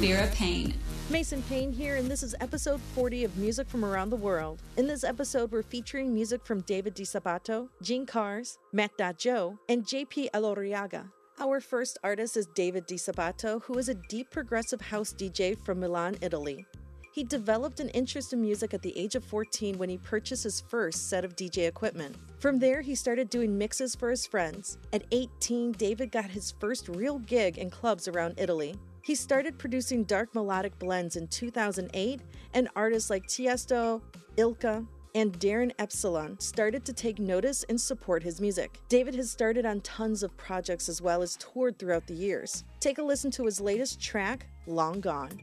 Vera Paine. Mason Paine here, and this is episode 40 of Music from Around the World. In this episode, we're featuring music from David DiSabato, Gene Karz, Matt Da Joe, and JP Elorriaga. Our first artist is David DiSabato, who is a deep progressive house DJ from Milan, Italy. He developed an interest in music at the age of 14 when he purchased his first set of DJ equipment. From there, he started doing mixes for his friends. At 18, David got his first real gig in clubs around Italy. He started producing dark melodic blends in 2008, and artists like Tiesto, Ilka, and Darin Epsilon started to take notice and support his music. David has started on tons of projects as well as toured throughout the years. Take a listen to his latest track, Long Gone.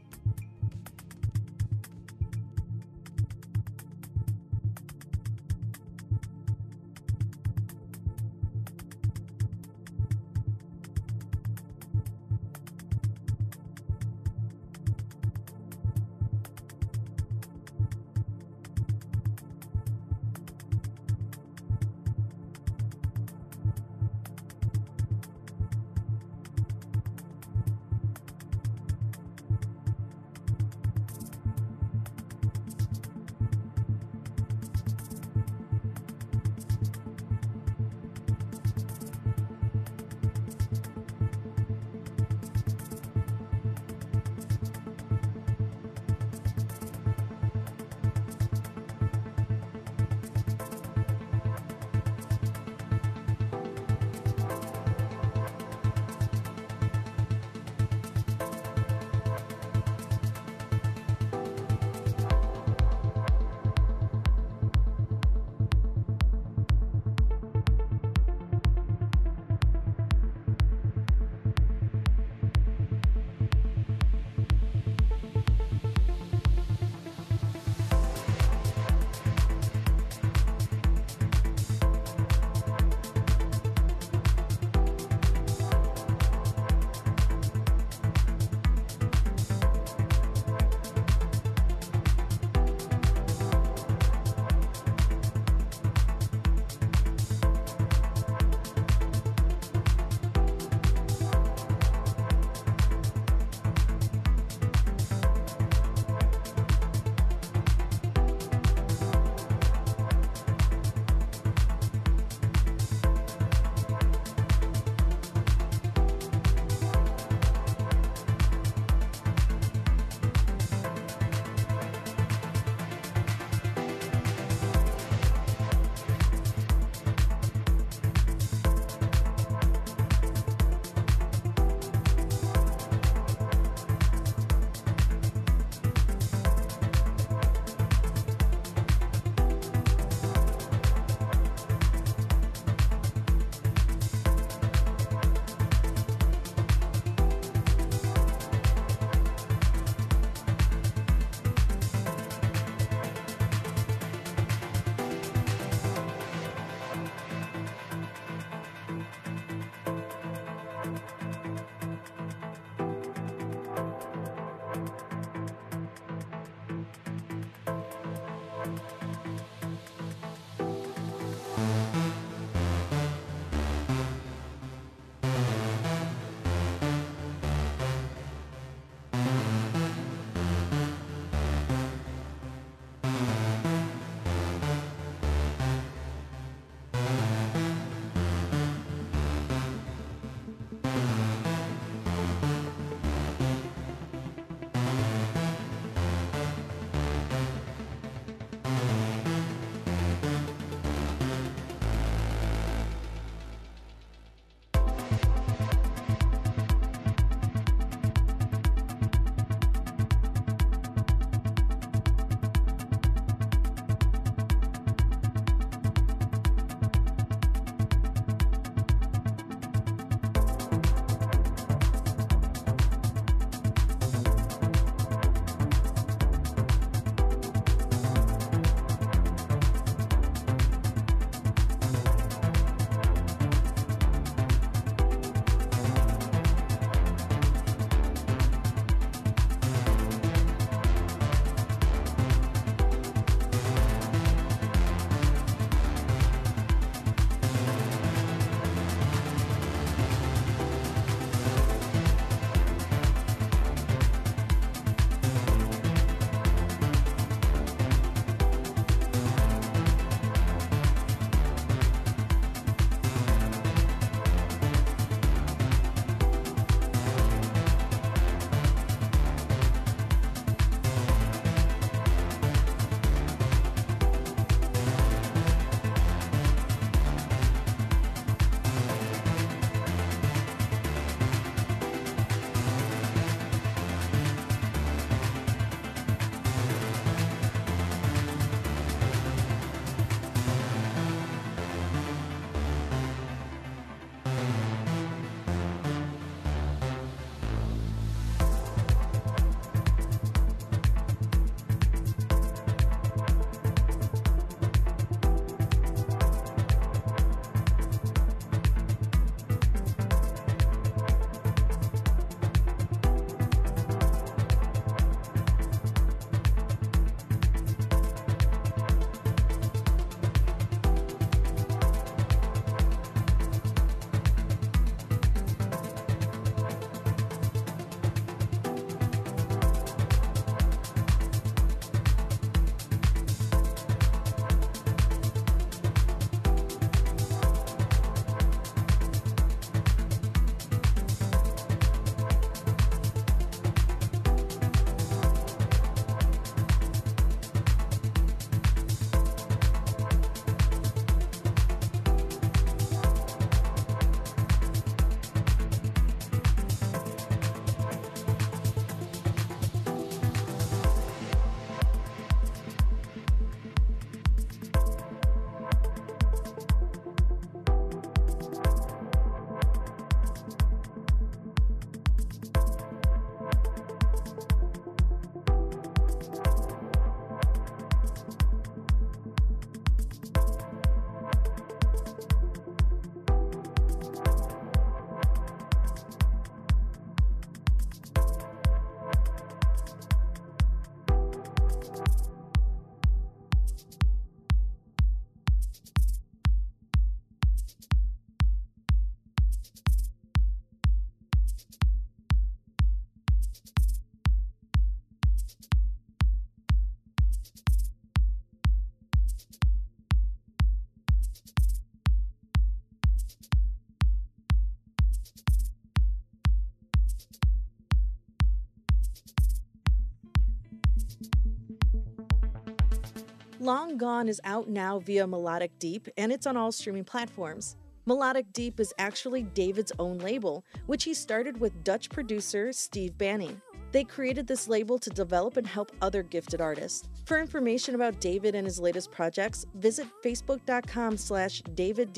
Long Gone is out now via Melodic Deep and it's on all streaming platforms. Melodic Deep is actually David's own label, which he started with Dutch producer Steve Banning. They created this label to develop and help other gifted artists. For information about David and his latest projects, visit facebook.com slash David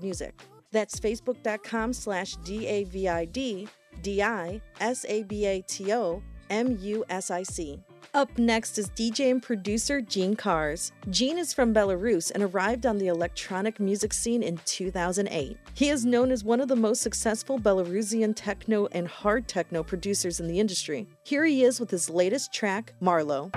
Music. That's facebook.com slash D-A-V-I-D D-I-S-A-B-A-T-O M-U-S-I-C. Up next is DJ and producer Gene Karz. Gene is from Belarus and arrived on the electronic music scene in 2008. He is known as one of the most successful Belarusian techno and hard techno producers in the industry. Here he is with his latest track, Marlow.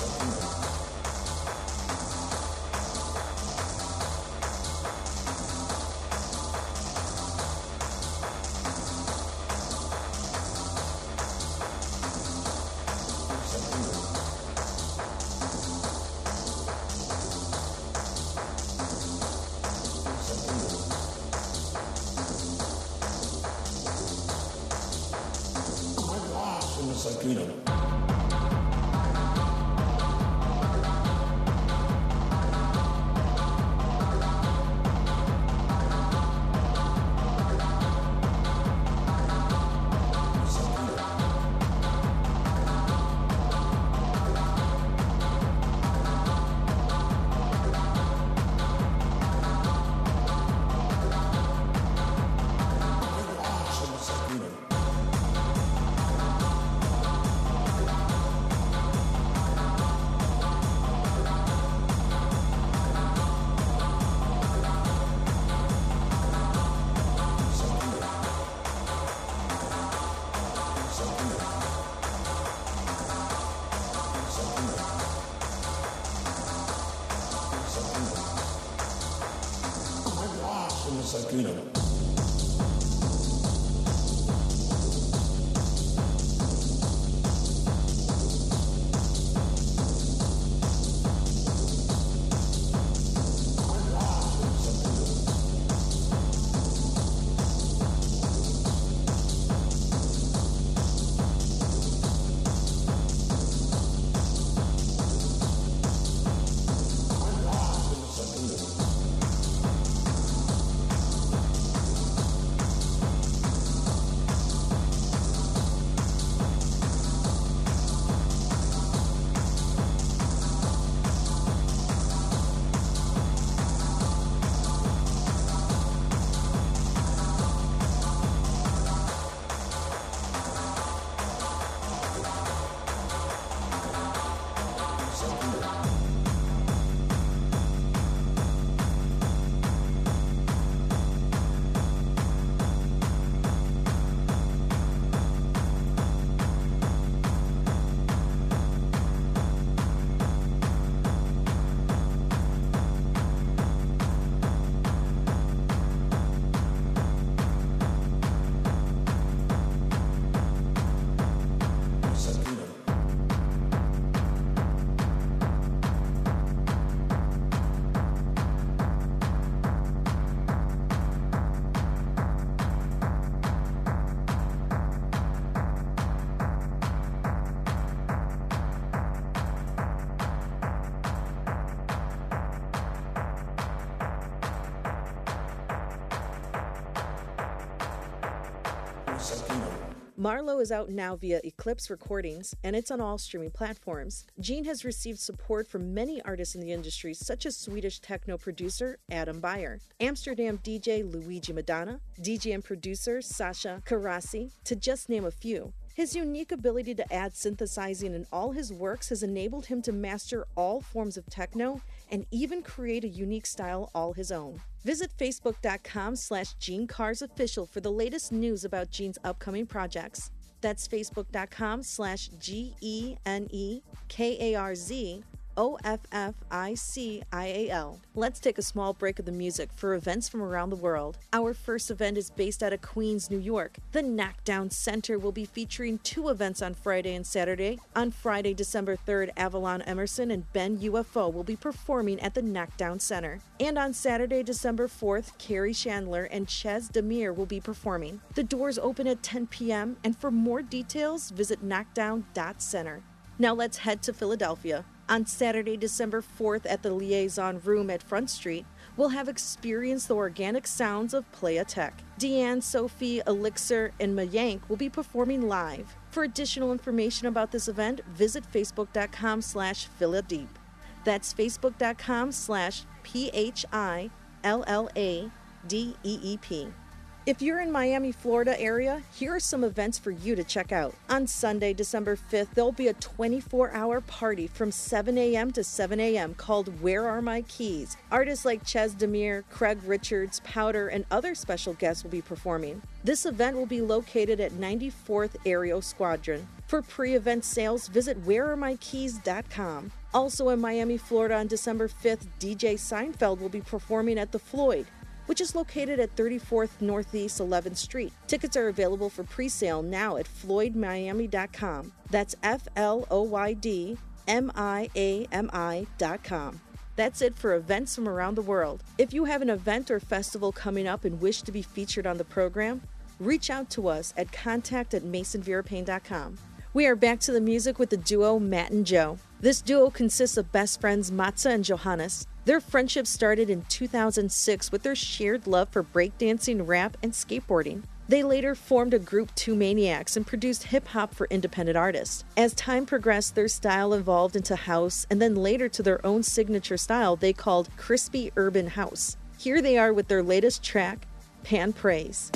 Thank you. Marlow is out now via Eclipse Recordings, and it's on all streaming platforms. Gene has received support from many artists in the industry, such as Swedish techno producer Adam Beyer, Amsterdam DJ Luigi Madonna, DJ and producer Sasha Carassi, to just name a few. His unique ability to add synthesizing in all his works has enabled him to master all forms of techno and even create a unique style all his own. Visit facebook.com slash genekarzofficial for the latest news about Gene's upcoming projects. That's facebook.com slash G-E-N-E-K-A-R-Z O F F I C I A L. Let's take a small break of the music for events from around the world. Our first event is based out of Queens, New York. The Knockdown Center will be featuring two events on Friday and Saturday. On Friday, December 3rd, Avalon Emerson and Ben UFO will be performing at the Knockdown Center. And on Saturday, December 4th, Kerri Chandler and Chez Damier will be performing. The doors open at 10 p.m., and for more details, visit knockdown.center. Now let's head to Philadelphia. On Saturday, December 4th at the Liaison Room at Front Street, we'll have experienced the organic sounds of Playa Tech. Deanne, Sophie, Elixir, and Mayank will be performing live. For additional information about this event, visit facebook.com slash Philladeep. That's facebook.com slash P-H-I-L-L-A-D-E-E-P. If you're in Miami, Florida area, here are some events for you to check out. On Sunday, December 5th, there'll be a 24 hour party from 7 a.m. to 7 a.m. called Where Are My Keys? Artists like Chez Damier, Craig Richards, Powder, and other special guests will be performing. This event will be located at 94th Aero Squadron. For pre event sales, visit wherearemykeys.com. Also in Miami, Florida on December 5th, DJ Seinfeld will be performing at the Floyd which is located at 34th Northeast 11th Street. Tickets are available for pre sale now at FloydMiami.com. That's F L O Y D M I A M I.com. That's it for events from around the world. If you have an event or festival coming up and wish to be featured on the program, reach out to us at contact at masonvirapane.com. We are back to the music with the duo Matt and Joe. This duo consists of best friends Matza and Johannes. Their friendship started in 2006 with their shared love for breakdancing, rap, and skateboarding. They later formed a group Two Maniacs and produced hip hop for independent artists. As time progressed, their style evolved into house and then later to their own signature style they called Crispy Urban House. Here they are with their latest track, Pan Praise.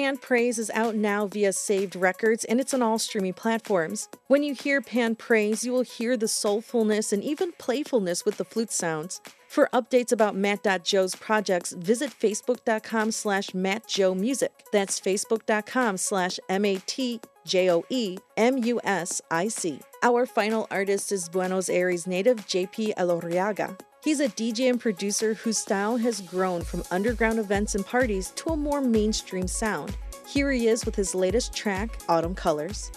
Pan Praise is out now via Saved Records and it's on all streaming platforms. When you hear Pan Praise, you will hear the soulfulness and even playfulness with the flute sounds. For updates about Mat.Joe's projects, visit facebook.com slash matjoemusic. That's facebook.com slash M-A-T-J-O-E-M-U-S-I-C. Our final artist is Buenos Aires native JP Elorriaga. He's a DJ and producer whose style has grown from underground events and parties to a more mainstream sound. Here he is with his latest track, Autumn Colors.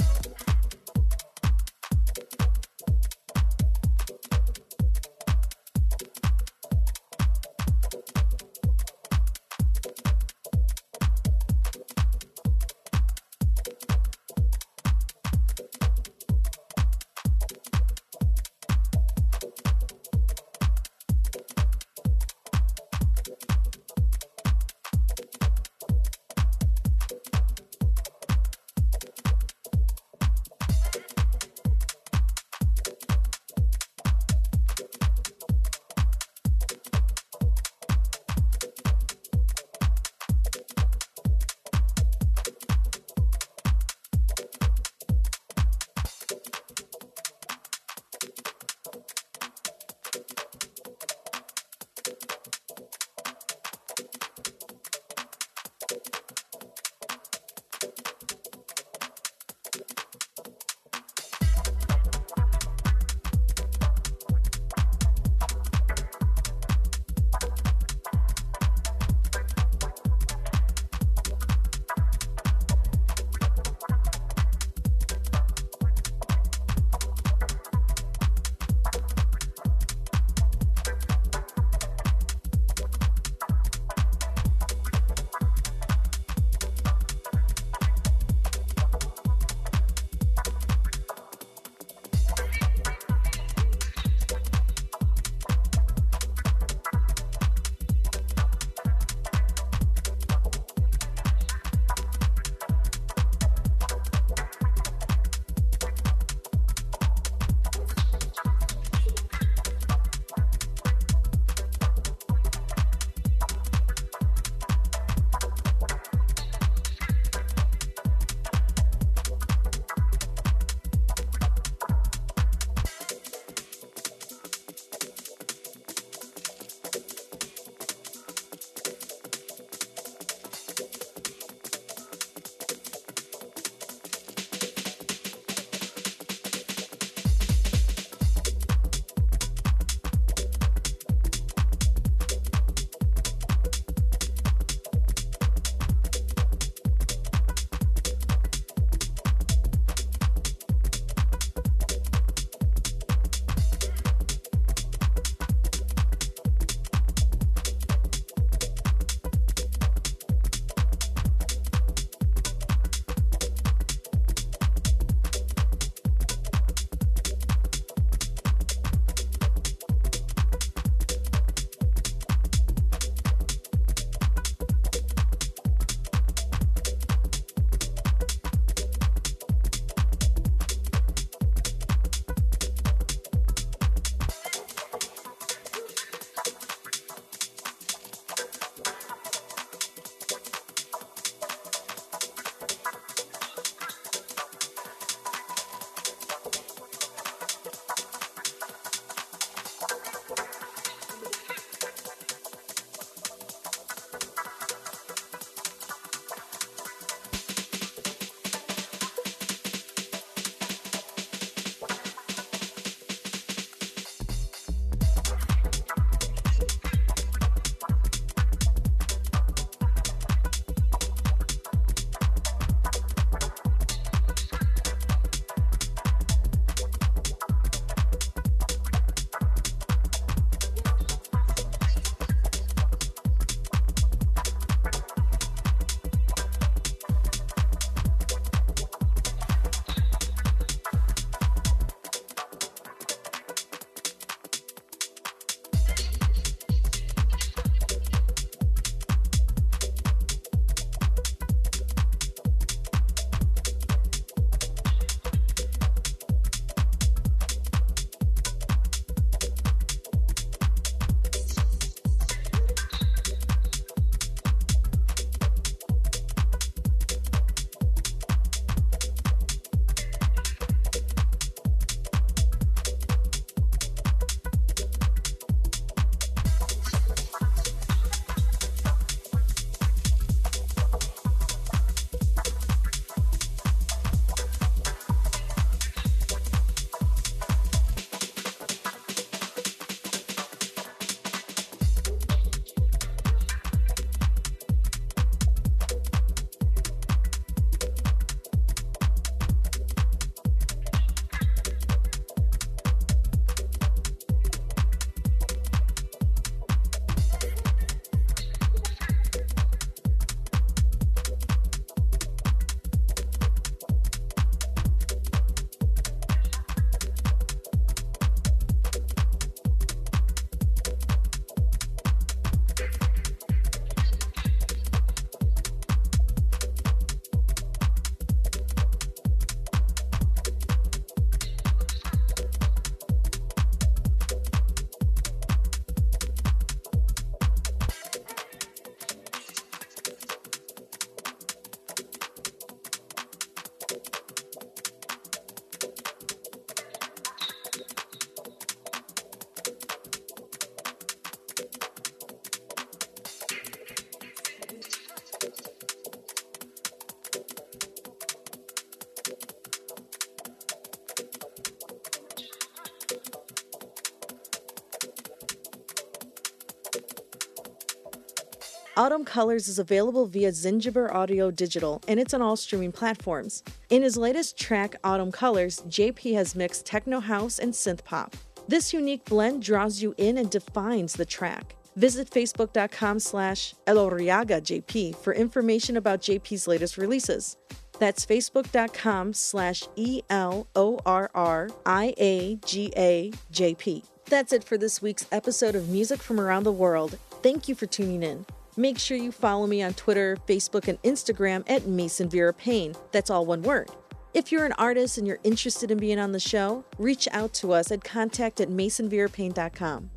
Autumn Colors is available via Zingiber Audio Digital and it's on all streaming platforms. In his latest track, Autumn Colors, JP has mixed techno house and synth pop. This unique blend draws you in and defines the track. Visit facebook.com slash elorriagajp for information about JP's latest releases. That's facebook.com slash E L O R R I A G A J P. That's it for this week's episode of Music from Around the World. Thank you for tuning in. Make sure you follow me on Twitter, Facebook, and Instagram at Mason Vera Paine. That's all one word. If you're an artist and you're interested in being on the show, reach out to us at contact at masonverapaine.com.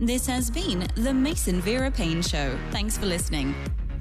This has been the Mason Vera Paine Show. Thanks for listening.